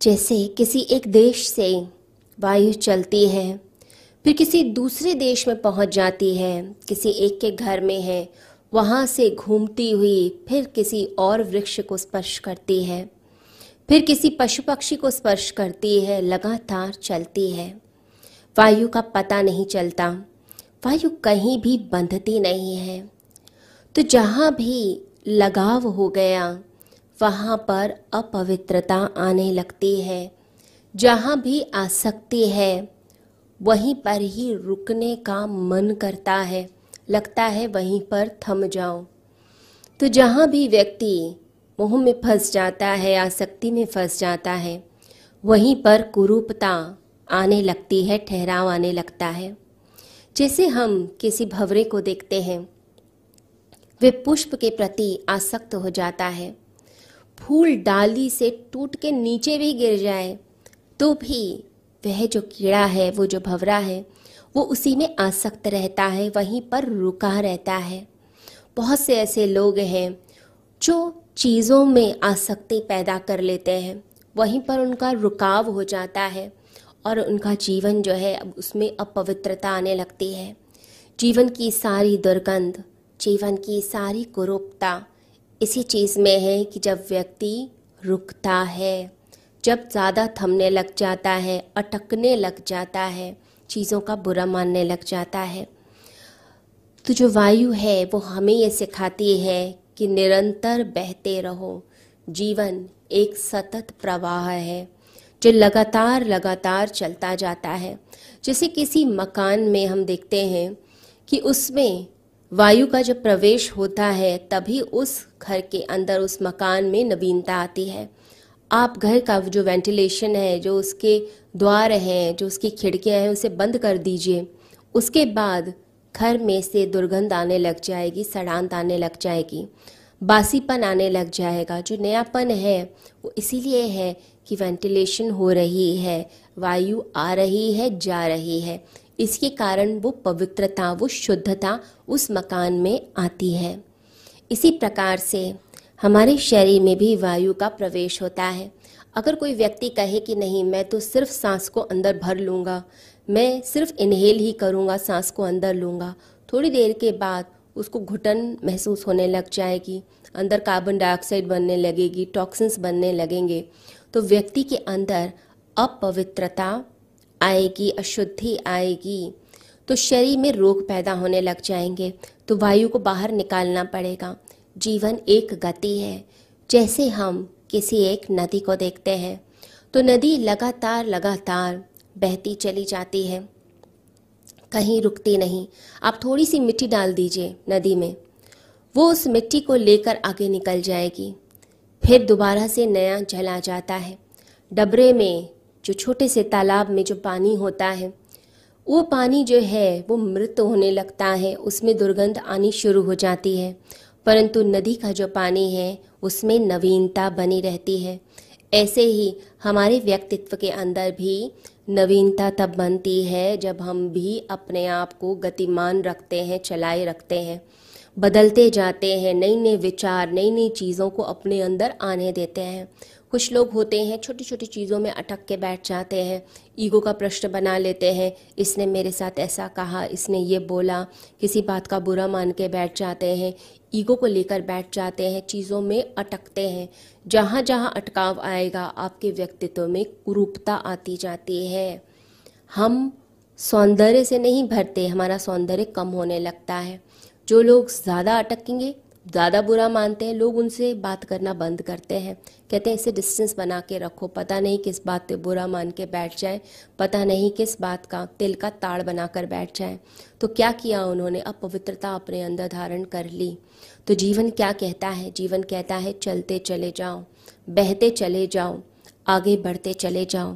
जैसे किसी एक देश से वायु चलती है, फिर किसी दूसरे देश में पहुँच जाती है, किसी एक के घर में है, वहाँ से घूमती हुई फिर किसी और वृक्ष को स्पर्श करती है, फिर किसी पशु पक्षी को स्पर्श करती है, लगातार चलती है। वायु का पता नहीं चलता, वायु कहीं भी बंधती नहीं है। तो जहाँ भी लगाव हो गया वहाँ पर अपवित्रता आने लगती है। जहाँ भी आसक्ति है, वहीं पर ही रुकने का मन करता है। लगता है वहीं पर थम जाओ तो जहाँ भी व्यक्ति मोह में फंस जाता है, आसक्ति में फंस जाता है, वहीं पर कुरूपता आने लगती है, ठहराव आने लगता है। जैसे हम किसी भवरे को देखते हैं, वे पुष्प के प्रति आसक्त हो जाता है। फूल डाली से टूट के नीचे भी गिर जाए तो भी वह जो कीड़ा है, वो जो भवरा है, वो उसी में आसक्त रहता है, वहीं पर रुका रहता है। बहुत से ऐसे लोग हैं जो चीज़ों में आसक्ति पैदा कर लेते हैं, वहीं पर उनका रुकाव हो जाता है और उनका जीवन जो है, अब उसमें अपवित्रता आने लगती है। जीवन की सारी दुर्गंध, जीवन की सारी कुरूपता इसी चीज़ में है कि जब व्यक्ति रुकता है, जब ज़्यादा थमने लग जाता है, अटकने लग जाता है, चीज़ों का बुरा मानने लग जाता है तो जो वायु है वो हमें ये सिखाती है कि निरंतर बहते रहो। जीवन एक सतत प्रवाह है, जो लगातार लगातार चलता जाता है। जैसे किसी मकान में हम देखते हैं कि उसमें वायु का जब प्रवेश होता है, तभी उस घर के अंदर, उस मकान में नवीनता आती है। आप घर का जो वेंटिलेशन है, जो उसके द्वार हैं, जो उसकी खिड़कियाँ हैं, उसे बंद कर दीजिए। उसके बाद घर में से दुर्गंध आने लग जाएगी, सड़ांत आने लग जाएगी, बासीपन आने लग जाएगा। जो नयापन है, वो इसीलिए है कि वेंटिलेशन हो रही है, वायु आ रही है, जा रही है। इसके कारण वो पवित्रता, वो शुद्धता उस मकान में आती है। इसी प्रकार से हमारे शरीर में भी वायु का प्रवेश होता है। अगर कोई व्यक्ति कहे कि नहीं, मैं तो सिर्फ़ सांस को अंदर भर लूँगा, मैं सिर्फ़ इनहेल ही करूँगा, सांस को अंदर लूँगा, थोड़ी देर के बाद उसको घुटन महसूस होने लग जाएगी, अंदर कार्बन डाइऑक्साइड बनने लगेगी, टॉक्सिन्स बनने लगेंगे तो व्यक्ति के अंदर अपवित्रता आएगी, अशुद्धि आएगी तो शरीर में रोग पैदा होने लग जाएँगे तो वायु को बाहर निकालना पड़ेगा। जीवन एक गति है। जैसे हम किसी एक नदी को देखते हैं तो नदी लगातार लगातार बहती चली जाती है। कहीं रुकती नहीं। आप थोड़ी सी मिट्टी डाल दीजिए नदी में। वो उस मिट्टी को लेकर आगे निकल जाएगी। फिर दोबारा से नया जल आ जाता है। डबरे में जो छोटे से तालाब में जो पानी होता है, वो पानी जो है, वो मृत होने लगता है, उसमें दुर्गंध आनी शुरू हो जाती है। परंतु नदी का जो पानी है, उसमें नवीनता बनी रहती है। ऐसे ही हमारे व्यक्तित्व के अंदर भी नवीनता तब बनती है जब हम भी अपने आप को गतिमान रखते हैं, चलाए रखते हैं। बदलते जाते हैं नई नई विचार नई नई चीज़ों को अपने अंदर आने देते हैं। कुछ लोग होते हैं छोटी छोटी चीज़ों में अटक के बैठ जाते हैं, ईगो का प्रश्न बना लेते हैं, इसने मेरे साथ ऐसा कहा, इसने ये बोला, किसी बात का बुरा मान के बैठ जाते हैं, ईगो को लेकर बैठ जाते हैं, चीज़ों में अटकते हैं। जहाँ जहाँ अटकाव आएगा, आपके व्यक्तित्व में कुरूपता आती जाती है। हम सौंदर्य से नहीं भरते, हमारा सौंदर्य कम होने लगता है। जो लोग ज़्यादा अटकेंगे ज़्यादा बुरा मानते हैं, लोग उनसे बात करना बंद करते हैं। कहते हैं, इसे डिस्टेंस बना के रखो। पता नहीं किस बात पे बुरा मान के बैठ जाए। पता नहीं किस बात का तिल का ताड़ बनाकर बैठ जाए। तो क्या किया उन्होंने? अपवित्रता अपने अंदर धारण कर ली। तो जीवन क्या कहता है? जीवन कहता है, चलते चले जाओ, बहते चले जाओ, आगे बढ़ते चले जाओ।